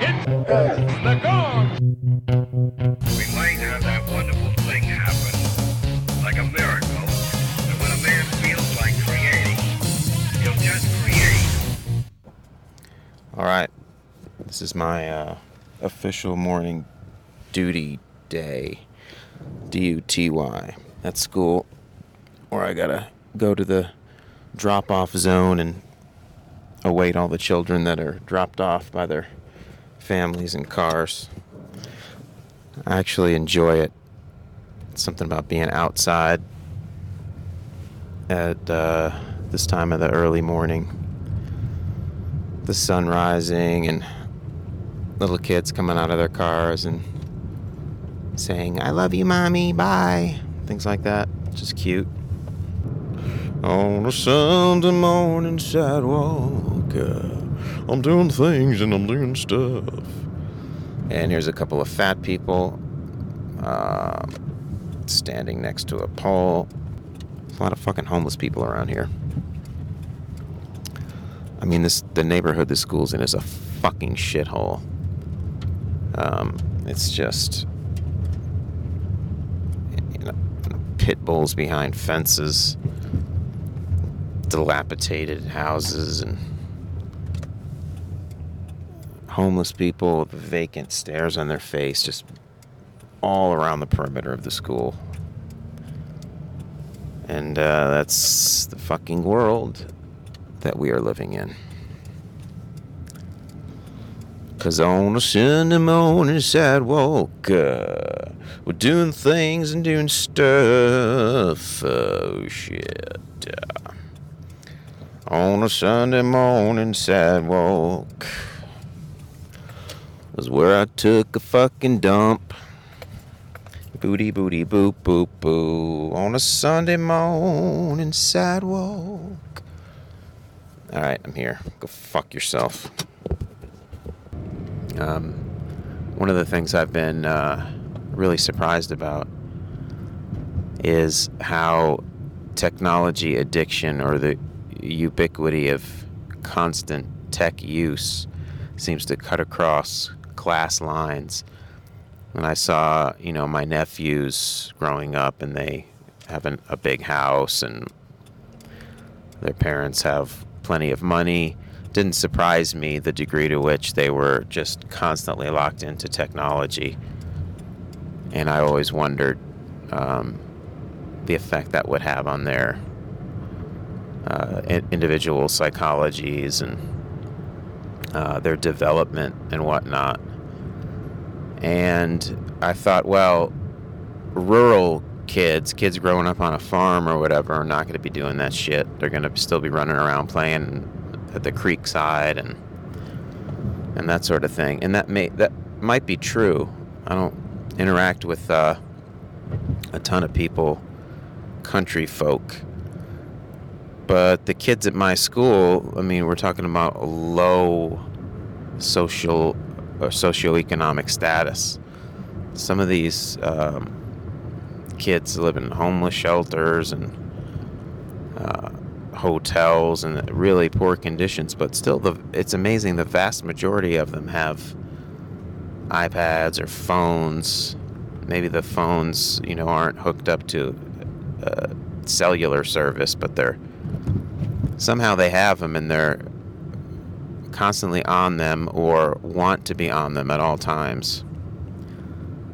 It's the gong. We might have that wonderful thing happen, like a miracle. And when a man feels like creating, he'll just create. All right. This is my uh, official morning duty day. D U T Y. At school, where I gotta go to the drop off zone and await all the children that are dropped off by their families and cars. I actually enjoy it. It's something about being outside at uh, this time of the early morning the sun rising and little kids coming out of their cars and saying, I love you, mommy, bye. Things like that. Just cute. On a Sunday morning sidewalk, I'm doing things and I'm doing stuff. And here's a couple of fat people uh, standing next to a pole. A lot of fucking homeless people around here. I mean, this the neighborhood the school's in is a fucking shithole. Um, it's just you know, pit bulls behind fences, dilapidated houses, and homeless people with vacant stares on their face, just all around the perimeter of the school. And uh, that's the fucking world that we are living in. Cause on a Sunday morning sidewalk, uh, we're doing things and doing stuff. Oh shit. Uh, on a Sunday morning sidewalk was where I took a fucking dump. Booty, booty, boop, boop, boo. On a Sunday morning sidewalk. All right, I'm here. Go fuck yourself. Um, one of the things I've been uh, really surprised about is how technology addiction or the ubiquity of constant tech use seems to cut across class lines. And I saw, you know, my nephews growing up, and they have an, a big house, and their parents have plenty of money. Didn't surprise me the degree to which they were just constantly locked into technology. And I always wondered um, the effect that would have on their uh, individual psychologies and uh, their development and whatnot. And I thought, well, rural kids, kids growing up on a farm or whatever, are not going to be doing that shit. They're going to still be running around playing at the creek side and and that sort of thing. And that may that might be true. I don't interact with uh, a ton of people, country folk. But the kids at my school, I mean, we're talking about low social or socioeconomic status. Some of these um, kids live in homeless shelters and uh, hotels and really poor conditions, but still, the it's amazing. The vast majority of them have iPads or phones. Maybe the phones, you know, aren't hooked up to uh, cellular service, but they're somehow they have them and they're constantly on them or want to be on them at all times.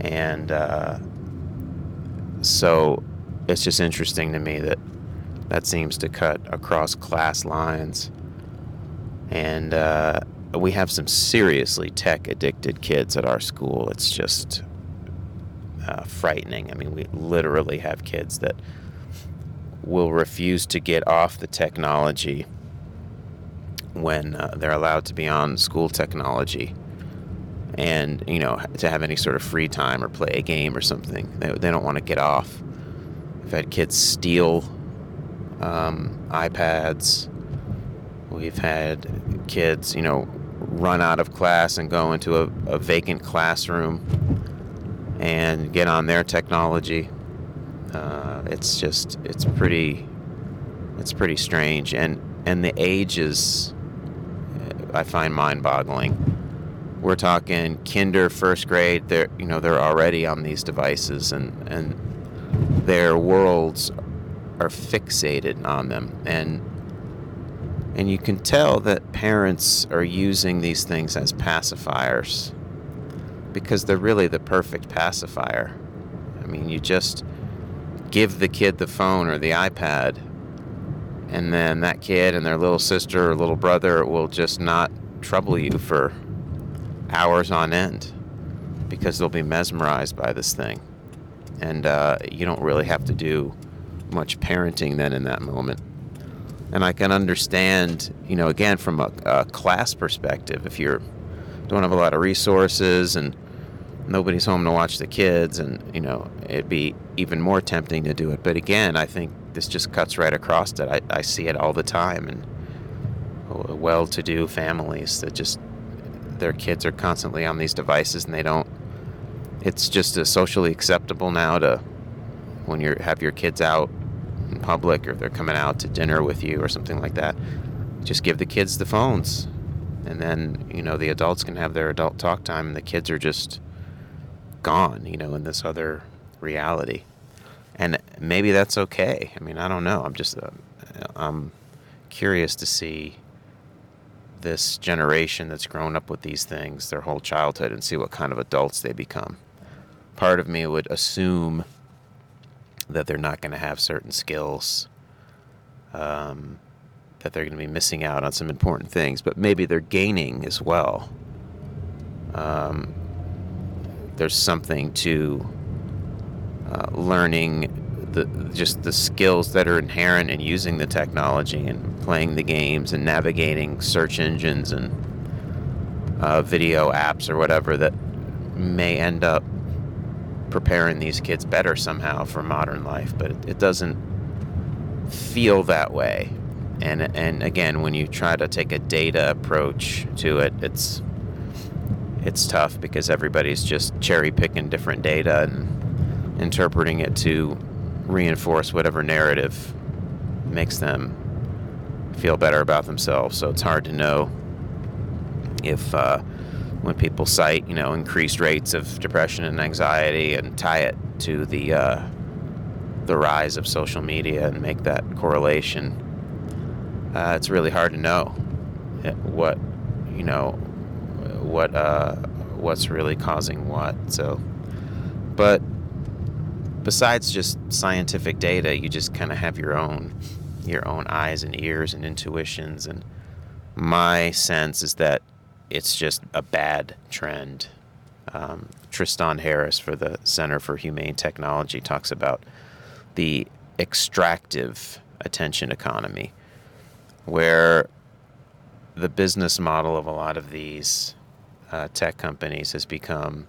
And uh, so it's just interesting to me that that seems to cut across class lines. And uh, we have some seriously tech addicted kids at our school. It's just uh, frightening. I mean, we literally have kids that will refuse to get off the technology when uh, they're allowed to be on school technology and you know to have any sort of free time or play a game or something. They, they don't want to get off. I've had kids steal um, ipads. We've had kids you know run out of class and go into a, a vacant classroom and get on their technology. Uh, it's just it's pretty it's pretty strange. And and the age is I find mind boggling. we're talking kinder, first grade. They're you know they're already on these devices, and and their worlds are fixated on them, and and you can tell that parents are using these things as pacifiers because they're really the perfect pacifier. I mean, you just give the kid the phone or the iPad, and then that kid and their little sister or little brother will just not trouble you for hours on end because they'll be mesmerized by this thing. And uh, you don't really have to do much parenting then in that moment. And I can understand, you know, again, from a, a class perspective, if you don't have a lot of resources and nobody's home to watch the kids, and, you know, it'd be even more tempting to do it. But again, I think this just cuts right across it. I, I see it all the time. And well to do families that just their kids are constantly on these devices and they don't it's just socially acceptable now to when you have your kids out in public or they're coming out to dinner with you or something like that just give the kids the phones and then you know the adults can have their adult talk time and the kids are just gone you know in this other reality and maybe that's okay. I mean i don't know. I'm just uh, i'm curious to see this generation that's grown up with these things their whole childhood and see what kind of adults they become. Part of me would assume that they're not going to have certain skills, um, that they're going to be missing out on some important things, but maybe they're gaining as well. Um, there's something to uh, learning the just the skills that are inherent in using the technology and playing the games and navigating search engines and uh, video apps or whatever that may end up preparing these kids better somehow for modern life, but it, it doesn't feel that way. And and again, when you try to take a data approach to it, it's it's tough because everybody's just cherry picking different data and interpreting it to reinforce whatever narrative makes them feel better about themselves. So it's hard to know if uh, when people cite, you know, increased rates of depression and anxiety and tie it to the uh, the rise of social media and make that correlation, uh, it's really hard to know what you know what uh, what's really causing what. So, but besides just scientific data, you just kind of have your own your own eyes and ears and intuitions and my sense is that it's just a bad trend. Um, Tristan Harris for the Center for Humane Technology talks about the extractive attention economy, where the business model of a lot of these uh, tech companies has become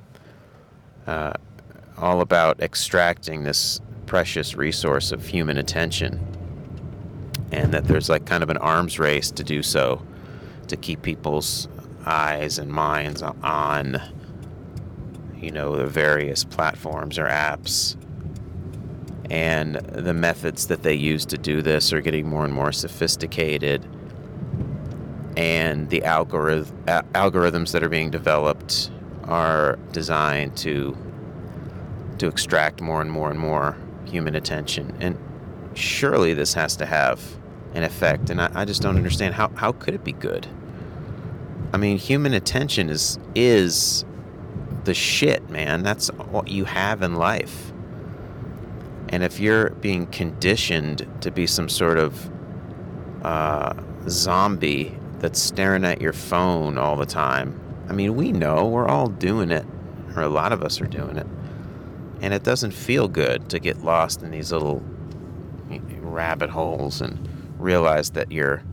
uh, all about extracting this precious resource of human attention, and that there's like kind of an arms race to do so to keep people's eyes and minds on you know the various platforms or apps. And the methods that they use to do this are getting more and more sophisticated. And the algorithm, algorithms that are being developed are designed to to extract more and more and more human attention and surely this has to have an effect and I, I just don't understand how, how could it be good I mean, human attention is is the shit, man. That's what you have in life. And if you're being conditioned to be some sort of uh, zombie that's staring at your phone all the time, I mean, we know we're all doing it, or a lot of us are doing it. And it doesn't feel good to get lost in these little rabbit holes and realize that you're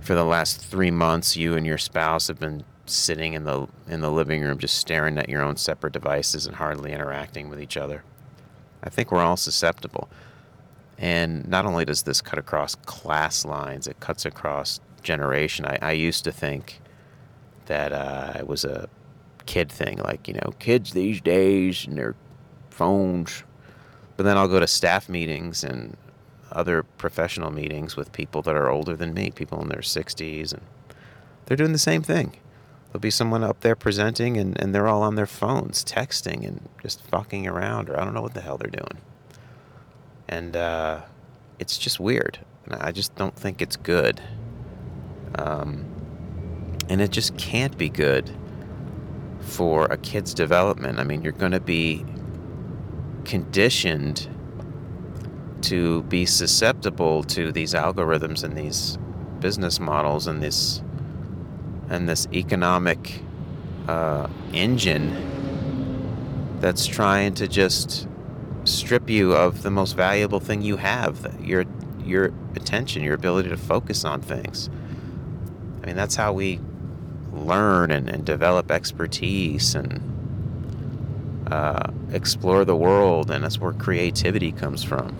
for the last three months, you and your spouse have been sitting in the in the living room, just staring at your own separate devices and hardly interacting with each other. I think we're all susceptible. And not only does this cut across class lines, it cuts across generation. I, I used to think that uh, it was a kid thing, like, you know, kids these days and their phones. But then I'll go to staff meetings and other professional meetings with people that are older than me, people in their 60s, and they're doing the same thing. there'll be someone up there presenting and, and they're all on their phones texting and just fucking around or I don't know what the hell they're doing. And uh, it's just weird. I just don't think it's good. Um, and it just can't be good for a kid's development. I mean, you're going to be conditioned to be susceptible to these algorithms and these business models and this and this economic uh, engine that's trying to just strip you of the most valuable thing you have your your attention your ability to focus on things. I mean that's how we learn and, and develop expertise and uh, explore the world and that's where creativity comes from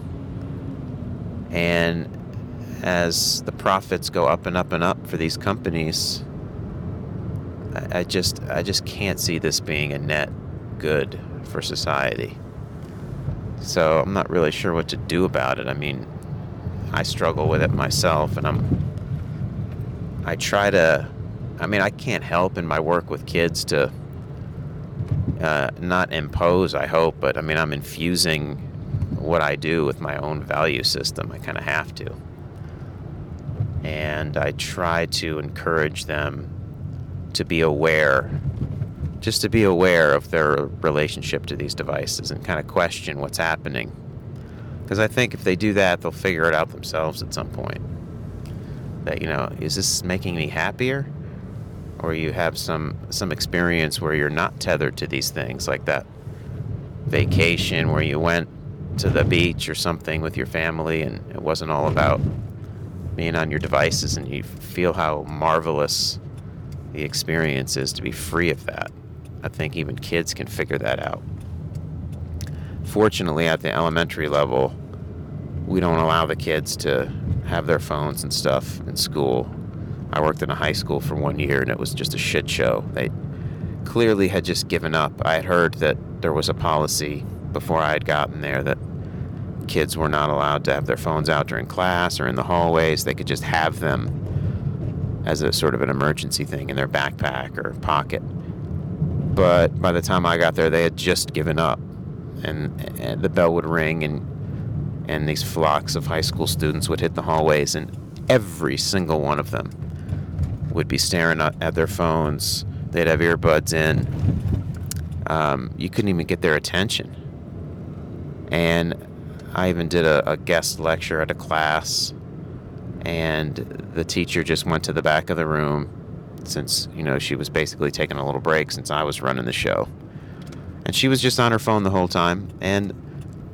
and as the profits go up and up and up for these companies I just I just can't see this being a net good for society. So I'm not really sure what to do about it. I mean, I struggle with it myself and I'm I try to I mean, I can't help in my work with kids to uh, not impose, I hope, but I mean, I'm infusing what I do with my own value system. I kind of have to. And I try to encourage them to be aware, just to be aware of their relationship to these devices and kind of question what's happening. Because I think if they do that, they'll figure it out themselves at some point. That, you know, is this making me happier? Or you have some, some experience where you're not tethered to these things, like that vacation where you went to the beach or something with your family and it wasn't all about being on your devices and you feel how marvelous the experience is to be free of that. I think even kids can figure that out. Fortunately, at the elementary level, we don't allow the kids to have their phones and stuff in school. I worked in a high school for one year and it was just a shit show. They clearly had just given up. I had heard that there was a policy before I had gotten there that kids were not allowed to have their phones out during class or in the hallways. They could just have them as a sort of an emergency thing in their backpack or pocket. But by the time I got there, they had just given up, and, and the bell would ring, and and these flocks of high school students would hit the hallways, and every single one of them would be staring at their phones. They'd have earbuds in. Um, you couldn't even get their attention. And I even did a, a guest lecture at a class and the teacher just went to the back of the room since you know she was basically taking a little break since I was running the show, and she was just on her phone the whole time. And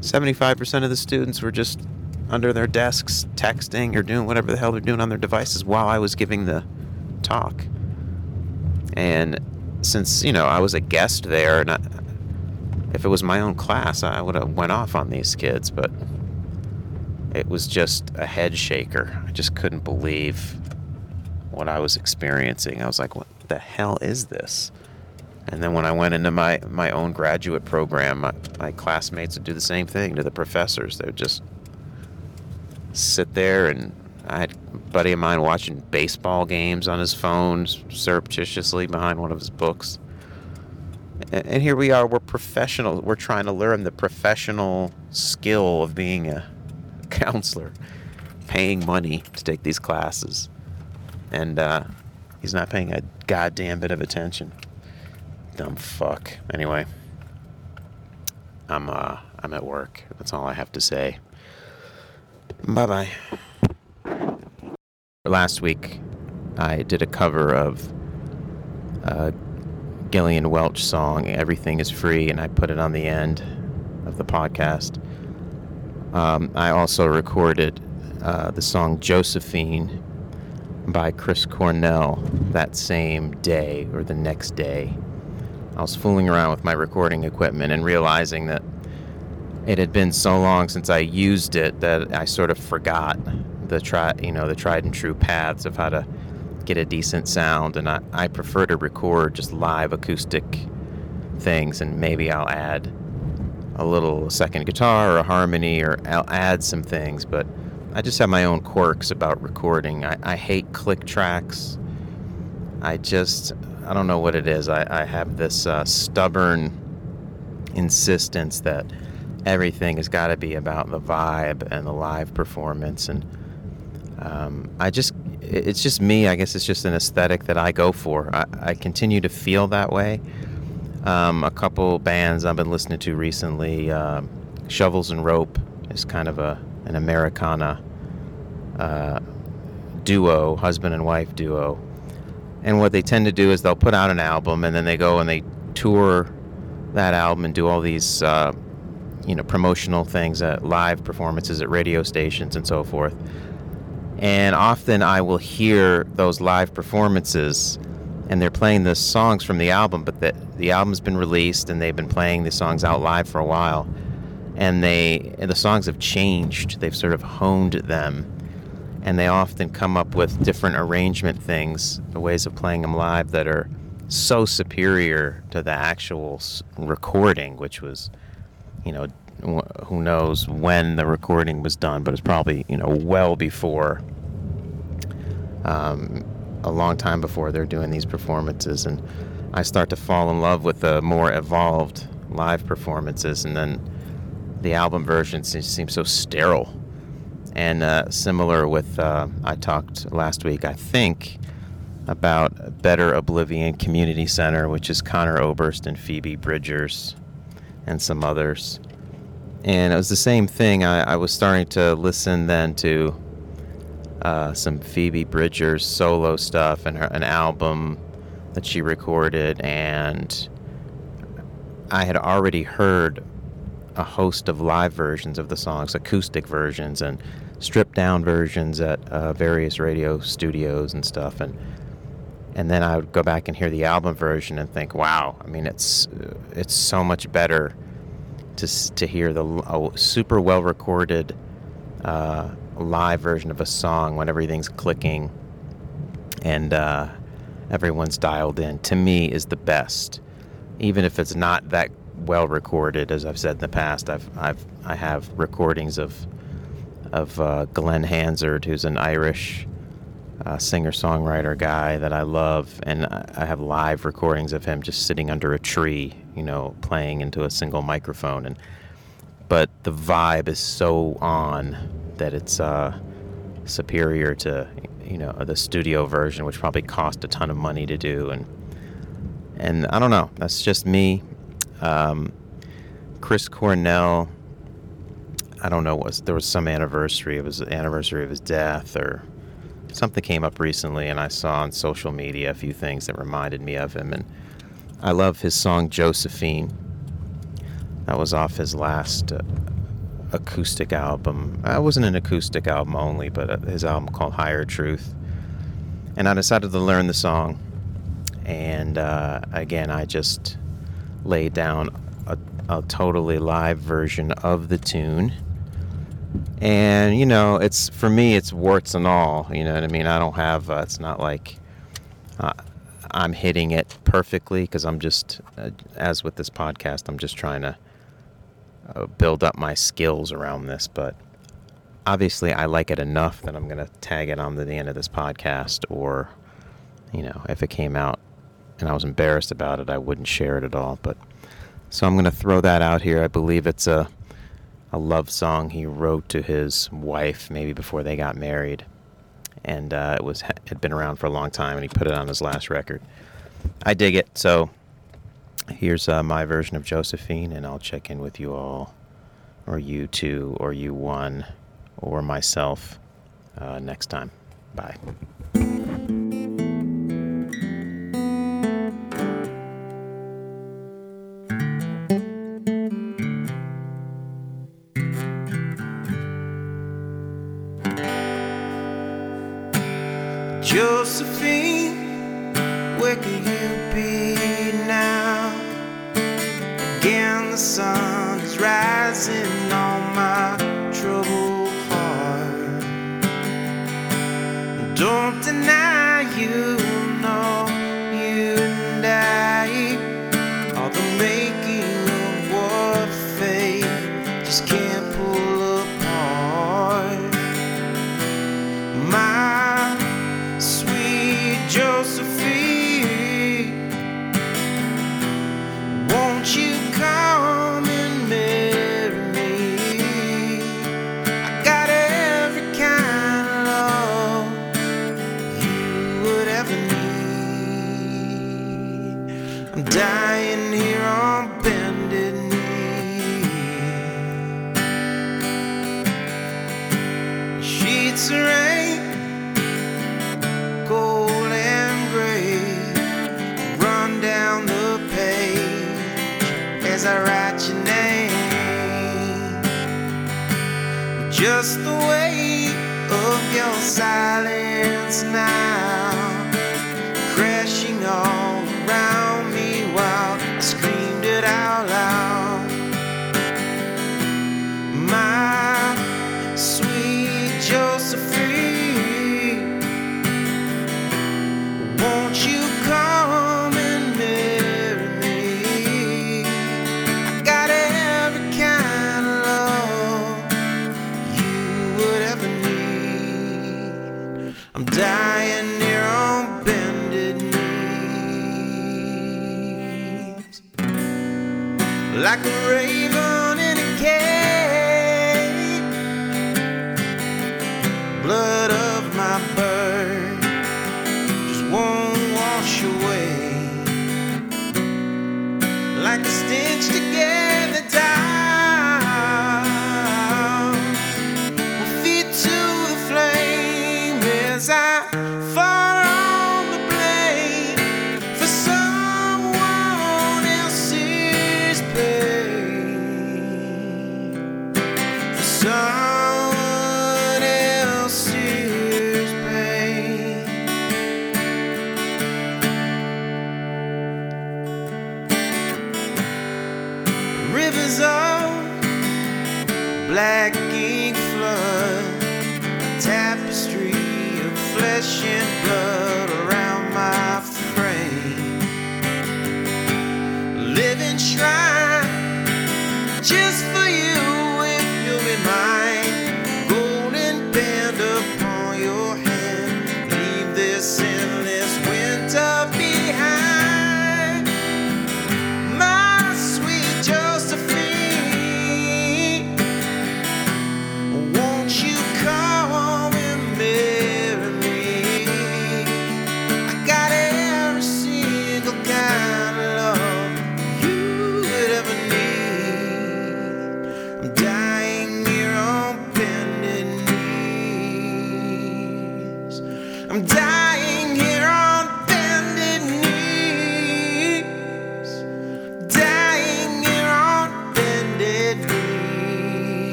75% of the students were just under their desks texting or doing whatever the hell they're doing on their devices while I was giving the talk. And since you know I was a guest there, and I, if it was my own class, I would have went off on these kids, but it was just a head shaker. I just couldn't believe what I was experiencing. I was like, what the hell is this? And then when I went into my, my own graduate program, my, my classmates would do the same thing to the professors. They would just sit there and I had a buddy of mine watching baseball games on his phone surreptitiously behind one of his books. And here we are, we're professional. We're trying to learn the professional skill of being a counselor paying money to take these classes. And uh, he's not paying a goddamn bit of attention. Dumb fuck. Anyway, I'm uh I'm at work. That's all I have to say. Bye bye. Last week, I did a cover of a Gillian Welch song, Everything is Free, and I put it on the end of the podcast. Um, I also recorded uh, the song Josephine by Chris Cornell that same day or the next day. I was fooling around with my recording equipment and realizing that it had been so long since I used it that I sort of forgot the try, you know, the tried and true paths of how to get a decent sound. And I, I prefer to record just live acoustic things, and maybe I'll add a little second guitar or a harmony or I'll add some things, but I just have my own quirks about recording. I, I hate click tracks. I just I don't know what it is. I, I have this uh, stubborn insistence that everything has got to be about the vibe and the live performance. And um, I just, it's just me. I guess it's just an aesthetic that I go for. I, I continue to feel that way. Um, a couple bands I've been listening to recently, uh, Shovels and Rope is kind of a an Americana uh, duo, husband and wife duo. And what they tend to do is they'll put out an album and then they go and they tour that album and do all these, uh, you know, promotional things at live performances at radio stations and so forth. And often I will hear those live performances and they're playing the songs from the album, but the, the album's been released and they've been playing the songs out live for a while. And they and the songs have changed. They've sort of honed them and they often come up with different arrangement things, the ways of playing them live that are so superior to the actual recording, which was, you know, who knows when the recording was done, but it's probably you know well before, um, a long time before they're doing these performances, and I start to fall in love with the more evolved live performances, and then the album versions seem so sterile and uh, similar with, uh, I talked last week, I think, about Better Oblivion Community Center, which is Conor Oberst and Phoebe Bridgers and some others. And it was the same thing. I, I was starting to listen then to uh, some Phoebe Bridgers solo stuff and her, an album that she recorded. And I had already heard a host of live versions of the songs, acoustic versions, and stripped down versions at uh, various radio studios and stuff. And and then I would go back and hear the album version and think, wow, I mean, it's it's so much better to to hear the a super well recorded uh, live version of a song when everything's clicking and uh, everyone's dialed in. To me, is the best, even if it's not that well recorded, as I've said in the past. I've I've I have recordings of of uh, Glen Hansard, who's an Irish uh, singer songwriter guy that I love, and I have live recordings of him just sitting under a tree, you know, playing into a single microphone. And but the vibe is so on that it's uh, superior to you know the studio version, which probably cost a ton of money to do. And and I don't know. That's just me. Um, Chris Cornell. I don't know. Was there was some anniversary? It was the anniversary of his death, or something came up recently, and I saw on social media a few things that reminded me of him. And I love his song Josephine. That was off his last uh, acoustic album. Uh, it wasn't an acoustic album only, but uh, his album called Higher Truth. And I decided to learn the song. And uh, again, I just laid down a, a totally live version of the tune. And, you know, it's for me, it's warts and all. You know what I mean? I don't have, uh, it's not like uh, I'm hitting it perfectly because I'm just, uh, as with this podcast, I'm just trying to uh, build up my skills around this. But obviously, I like it enough that I'm going to tag it on to the end of this podcast. Or, you know, if it came out and I was embarrassed about it, I wouldn't share it at all. But so I'm going to throw that out here. I believe it's a a love song he wrote to his wife maybe before they got married, and uh, it was had been around for a long time, and he put it on his last record. I dig it. So here's uh, my version of Josephine, and I'll check in with you all, or you two, or you one, or myself uh, next time. Bye. Don't deny you It's rain, cold and gray. Run down the page as I write your name. Just the weight of your silence now. Like a raven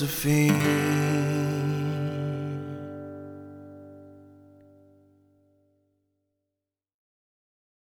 Josephine.